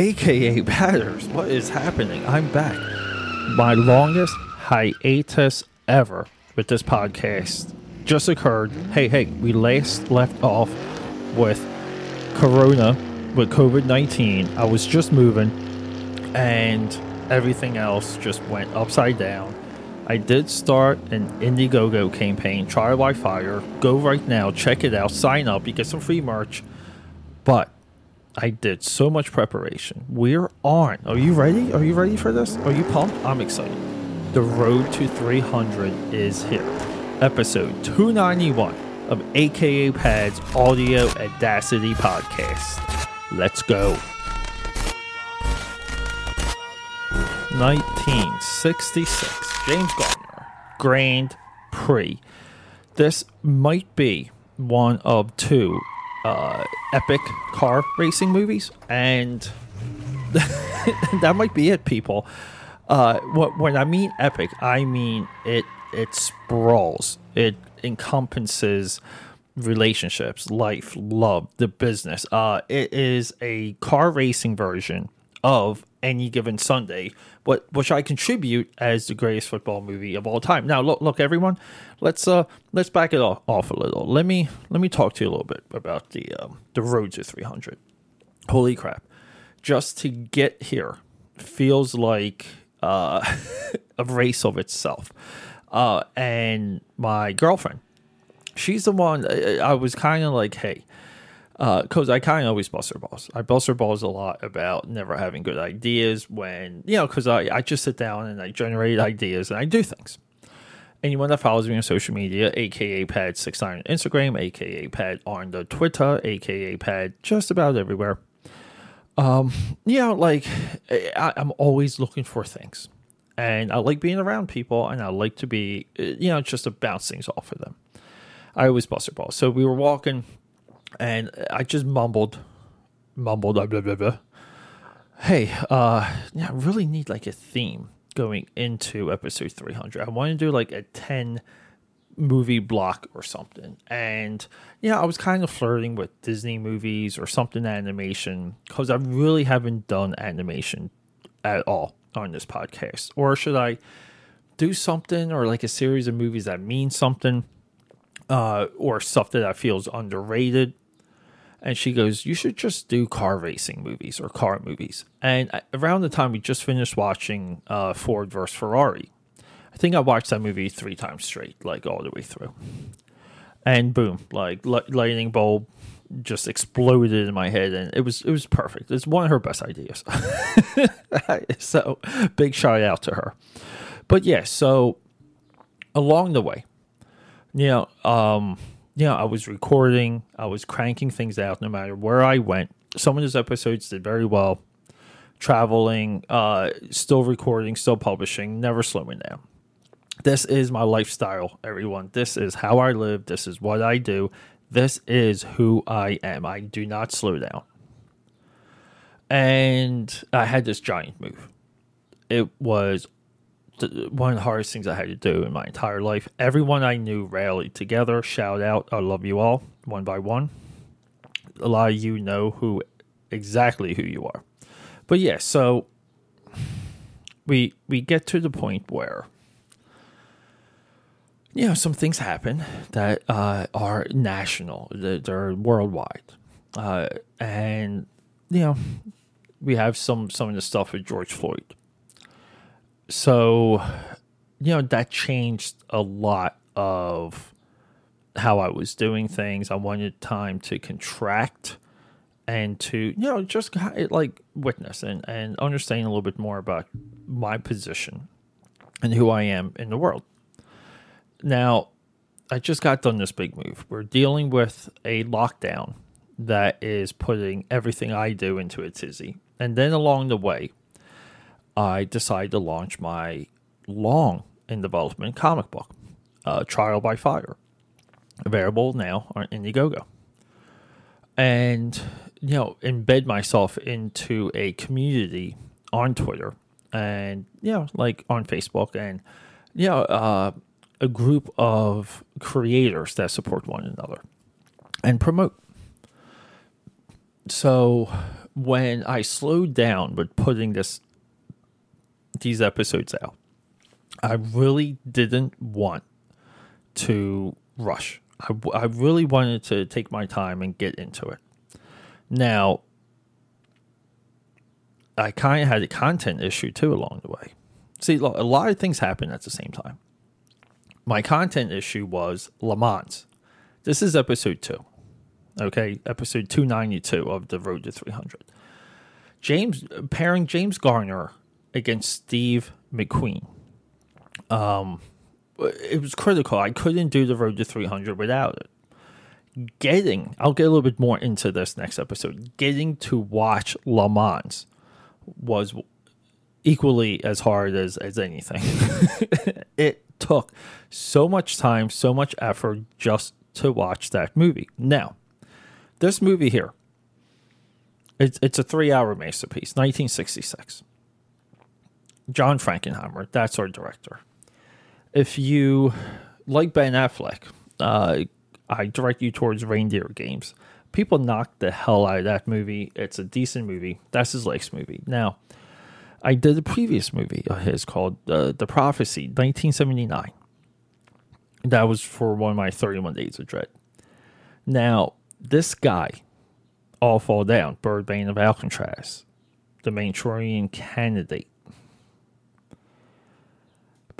aka Batters. What is happening? I'm back. My longest hiatus ever with this podcast just occurred. Hey, hey, we last left off with Corona, with COVID 19. I was just moving, and everything else just went upside down. I did start an Indiegogo campaign, Trial by Fire. Go right now, check it out, sign up, you get some free merch. But I did so much preparation. We're on. Are you ready? Are you ready for this? Are you pumped? I'm excited. The road to 300 is here. Episode 291 of AKA Pad's Audio Audacity Podcast. Let's go. 1966, James Garner, Grand Prix. This might be one of two uh, epic car racing movies, and that might be it, people. Uh, when I mean epic, I mean it. It sprawls. It encompasses relationships, life, love, the business. Uh, it is a car racing version of any given Sunday, what which I contribute as the greatest football movie of all time. Now, look, look, everyone, let's uh let's back it off, a little. Let me let me talk to you a little bit about the um, the road to 300. Holy crap! Just to get here feels like uh, a race of itself. Uh, and my girlfriend, she's the one I was kind of like, hey because uh, I kind of always bust her balls. I bust her balls a lot about never having good ideas when, you know, because I, I just sit down and I generate ideas and I do things. Anyone that follows me on social media, aka Pad69 on Instagram, aka Pad on the Twitter, aka Pad just about everywhere. Um, you know, like I, I'm always looking for things. And I like being around people and I like to be, you know, just to bounce things off of them. I always bust her balls. So we were walking and I just mumbled, mumbled, blah, blah, blah, blah. Hey, uh, yeah, I really need like a theme going into episode 300. I want to do like a 10 movie block or something. And yeah, I was kind of flirting with Disney movies or something animation because I really haven't done animation at all on this podcast. Or should I do something or like a series of movies that mean something? Uh, or stuff that I feel is underrated and she goes, "You should just do car racing movies or car movies." And around the time we just finished watching uh, Ford versus Ferrari, I think I watched that movie three times straight, like all the way through. And boom, like lightning bulb just exploded in my head, and it was it was perfect. It's one of her best ideas. so big shout out to her. But yeah, so along the way, you know, um, you know, I was recording, I was cranking things out no matter where I went. Some of those episodes did very well. Traveling, uh, still recording, still publishing, never slowing down. This is my lifestyle, everyone. This is how I live. This is what I do. This is who I am. I do not slow down. And I had this giant move. It was one of the hardest things I had to do in my entire life. Everyone I knew rallied together. Shout out, I love you all, one by one. A lot of you know who exactly who you are. But yeah, so we we get to the point where you know some things happen that uh, are national, they're worldwide, uh, and you know we have some some of the stuff with George Floyd so you know that changed a lot of how I was doing things. I wanted time to contract and to you know just like witness and and understand a little bit more about my position and who I am in the world. Now, I just got done this big move. We're dealing with a lockdown that is putting everything I do into a tizzy. And then along the way, I decided to launch my long in development comic book, uh, Trial by Fire, available now on Indiegogo. And, you know, embed myself into a community on Twitter and, you know, like on Facebook and, you know, uh, a group of creators that support one another and promote. So when I slowed down with putting this these episodes out, I really didn't want to rush. I, I really wanted to take my time and get into it. Now, I kind of had a content issue too along the way. See, a lot of things happen at the same time. My content issue was Le Mans. This is episode two. Okay, episode 292 of The Road to 300. James pairing James Garner against Steve McQueen. Um, it was critical. I couldn't do The Road to 300 without it getting I'll get a little bit more into this next episode. Getting to watch Le Mans was equally as hard as as anything. it took so much time, so much effort just to watch that movie. Now, this movie here, it's it's a three hour masterpiece, 1966. John Frankenheimer, that's our director. If you like Ben Affleck, uh, I direct you towards Reindeer Games. People knocked the hell out of that movie. It's a decent movie. That's his latest movie. Now, I did a previous movie of his called uh, The Prophecy, 1979. That was for one of my 31 Days of Dread. Now, this guy, All Fall Down, Birdman of Alcatraz, The Manchurian Candidate,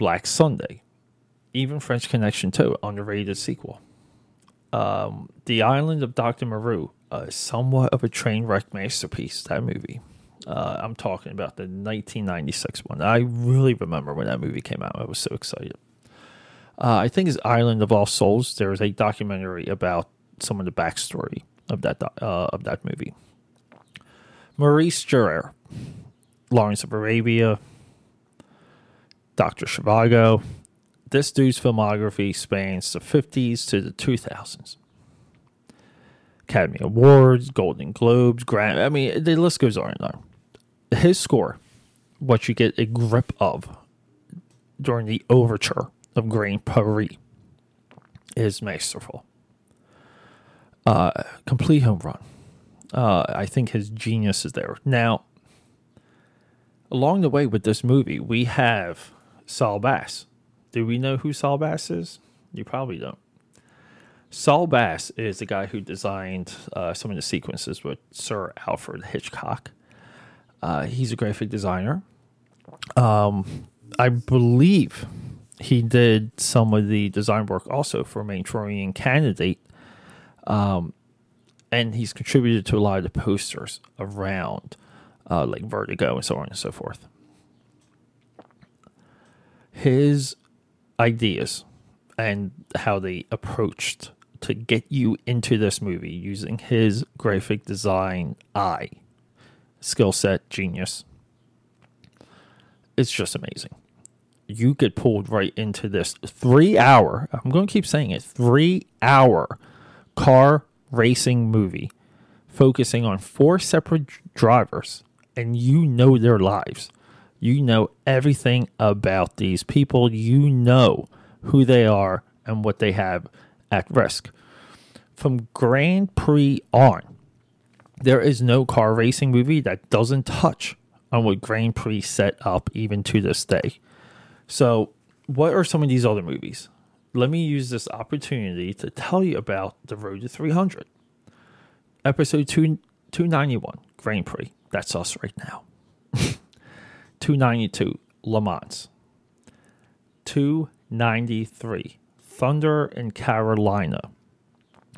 Black Sunday, even French Connection 2, underrated sequel um, The Island of Dr. Moreau, uh, somewhat of a train wreck masterpiece, that movie. Uh, I'm talking about the 1996 one. I really remember when that movie came out. I was so excited. Uh, I think it's Island of All Souls. There is a documentary about some of the backstory of that uh, of that movie. Maurice Jarre, Lawrence of Arabia, Doctor Zhivago, this dude's filmography spans the 50s to the 2000s. Academy Awards, Golden Globes, Grant. I mean, the list goes on and on. His score, what you get a grip of during the overture of Grand Prix, is masterful. Uh, complete home run. Uh, I think his genius is there. Now, along the way with this movie, we have Saul Bass, do we know who Saul Bass is? You probably don't. Saul Bass is the guy who designed uh, some of the sequences with Sir Alfred Hitchcock. Uh, he's a graphic designer. Um, I believe he did some of the design work also for Manchurian Candidate. Um, and he's contributed to a lot of the posters around uh, like Vertigo and so on and so forth. His ideas and how they approached to get you into this movie using his graphic design eye, skill set, genius. It's just amazing. You get pulled right into this three hour, I'm going to keep saying it, three hour car racing movie focusing on four separate drivers and you know their lives you know everything about these people. You know who they are and what they have at risk. From Grand Prix on, there is no car racing movie that doesn't touch on what Grand Prix set up even to this day. So, what are some of these other movies? Let me use this opportunity to tell you about The Road to 300. Episode 2, 291, Grand Prix. That's us right now. 292, Le Mans. 293, Thunder in Carolina.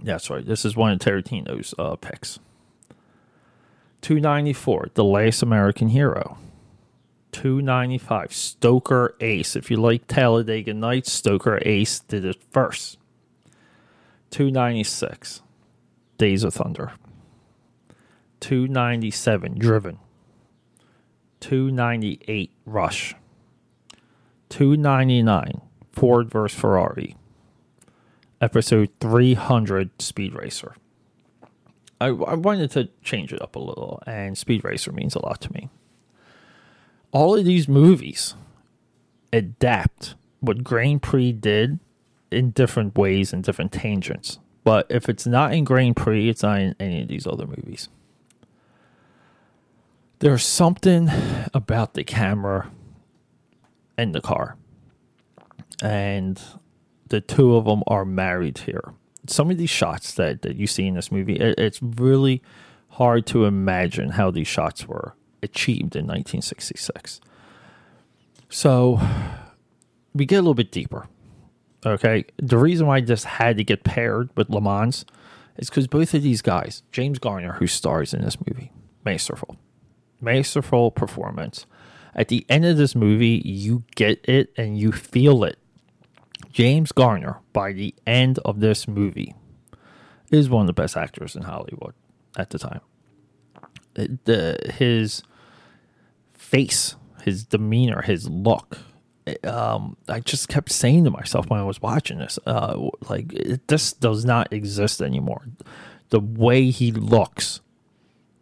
That's right. This is one of Tarantino's uh, picks. 294, The Last American Hero. 295, Stroker Ace. If you like Talladega Nights, Stroker Ace did it first. 296, Days of Thunder. 297, Driven. 298 Rush. 299 Ford vs Ferrari. Episode 300 Speed Racer. I, I wanted to change it up a little, and Speed Racer means a lot to me. All of these movies adapt what Grand Prix did in different ways and different tangents. But if it's not in Grand Prix, it's not in any of these other movies. There's something about the camera and the car. And the two of them are married here. Some of these shots that, that you see in this movie, it, it's really hard to imagine how these shots were achieved in 1966. So we get a little bit deeper. Okay. The reason why I just had to get paired with Le Mans is because both of these guys, James Garner, who stars in this movie, masterful, masterful performance. At the end of this movie, you get it and you feel it. James Garner, by the end of this movie, is one of the best actors in Hollywood at the time. The his face, his demeanor, his look. Um, I just kept saying to myself when I was watching this, uh, like it, this does not exist anymore. The way he looks,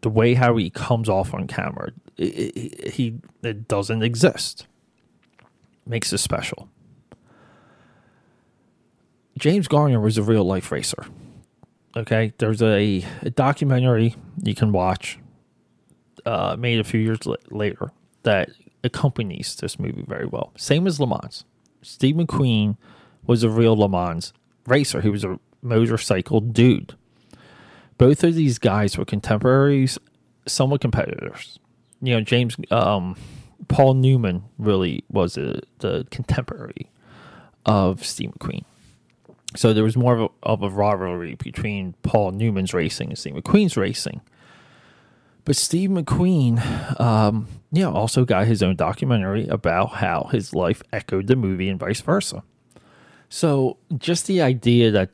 the way how he comes off on camera, it, it, he it doesn't exist. Makes it special. James Garner was a real life racer. Okay, there's a, a documentary you can watch, uh, made a few years later, that accompanies this movie very well. Same as Le Mans. Steve McQueen was a real Le Mans racer. He was a motorcycle dude. Both of these guys were contemporaries, somewhat competitors. You know, James um, Paul Newman really was a, the contemporary of Steve McQueen. So there was more of a, of a rivalry between Paul Newman's racing and Steve McQueen's racing. But Steve McQueen, um, you know, also got his own documentary about how his life echoed the movie and vice versa. So just the idea that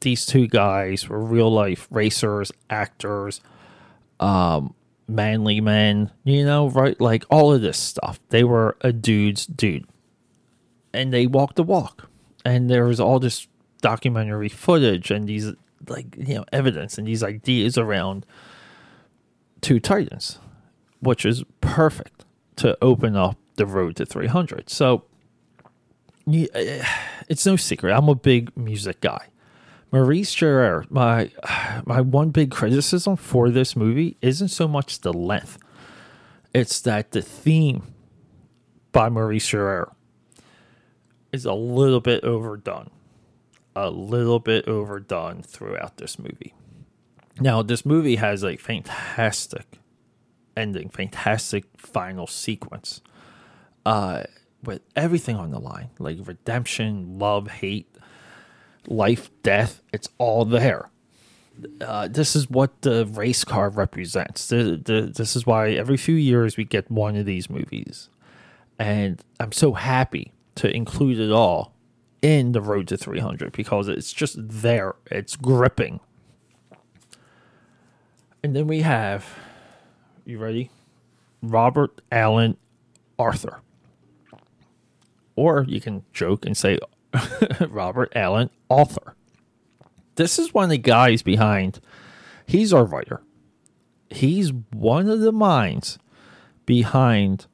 these two guys were real life racers, actors, um, manly men, you know, right? Like all of this stuff. They were a dude's dude. And they walked the walk. And there was all this documentary footage and these like, you know, evidence and these ideas around two Titans, which is perfect to open up the road to 300. So it's no secret. I'm a big music guy. Maurice Jarre, my my one big criticism for this movie isn't so much the length. It's that the theme by Maurice Jarre is a little bit overdone. A little bit overdone throughout this movie. Now, this movie has a fantastic ending, fantastic final sequence, uh, with everything on the line, like redemption, love, hate, life, death. It's all there. Uh, this is what the race car represents. The, the, this is why every few years we get one of these movies, and I'm so happy to include it all in the Road to 300 because it's just there. It's gripping and then we have, you ready? Robert Alan Aurthur. Or you can joke and say Robert Allen Author. This is one of the guys behind, he's our writer. He's one of the minds behind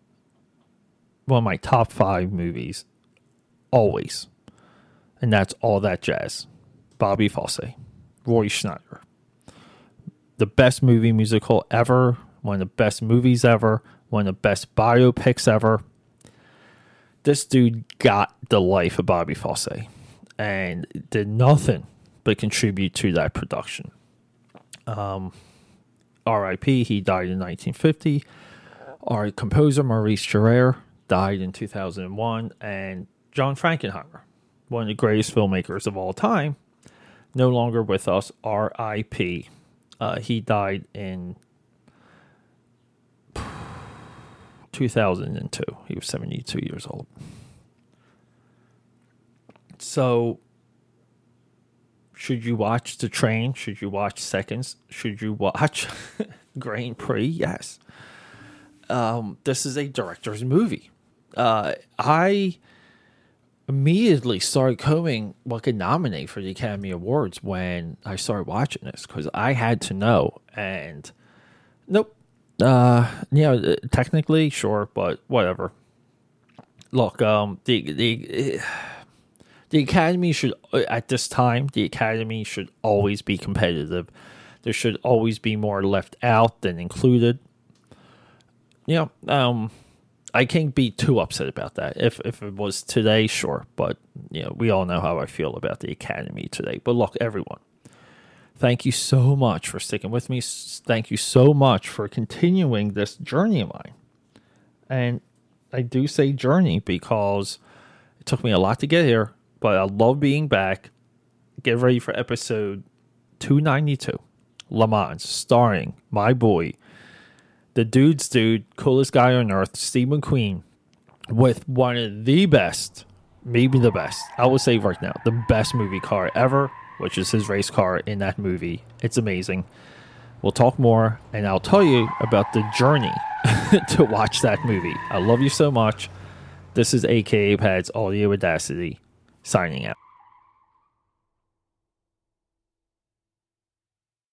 one of my top five movies, always. And that's All That Jazz. Bobby Fosse, Roy Scheider the best movie musical ever, one of the best movies ever, one of the best biopics ever. This dude got the life of Bobby Fosse and did nothing but contribute to that production. Um, R.I.P. He died in 1950. Our composer Maurice Jarre died in 2001, and John Frankenheimer, one of the greatest filmmakers of all time, no longer with us. R.I.P. Uh, he died in 2002. He was 72 years old. So, should you watch The Train? Should you watch Seconds? Should you watch Grand Prix? Yes. Um, this is a director's movie. Uh, I immediately started combing what could nominate for the Academy Awards when I started watching this because I had to know. And nope. Uh, yeah, uh, technically, sure, but whatever. Look, um, the the the Academy should uh, at this time the Academy should always be competitive. There should always be more left out than included. Yeah, um, I can't be too upset about that. If if it was today, sure, but you know, we all know how I feel about the Academy today. But look, everyone, thank you so much for sticking with me. Thank you so much for continuing this journey of mine. And I do say journey because it took me a lot to get here, but I love being back. Get ready for episode 292 Le Mans, starring my boy, the dude's dude, coolest guy on earth, Steve McQueen, with one of the best, maybe the best, I will say right now, the best movie car ever, which is his race car in that movie. It's amazing. We'll talk more, and I'll tell you about the journey to watch that movie. I love you so much. This is AKA Pads Audio Audacity signing out.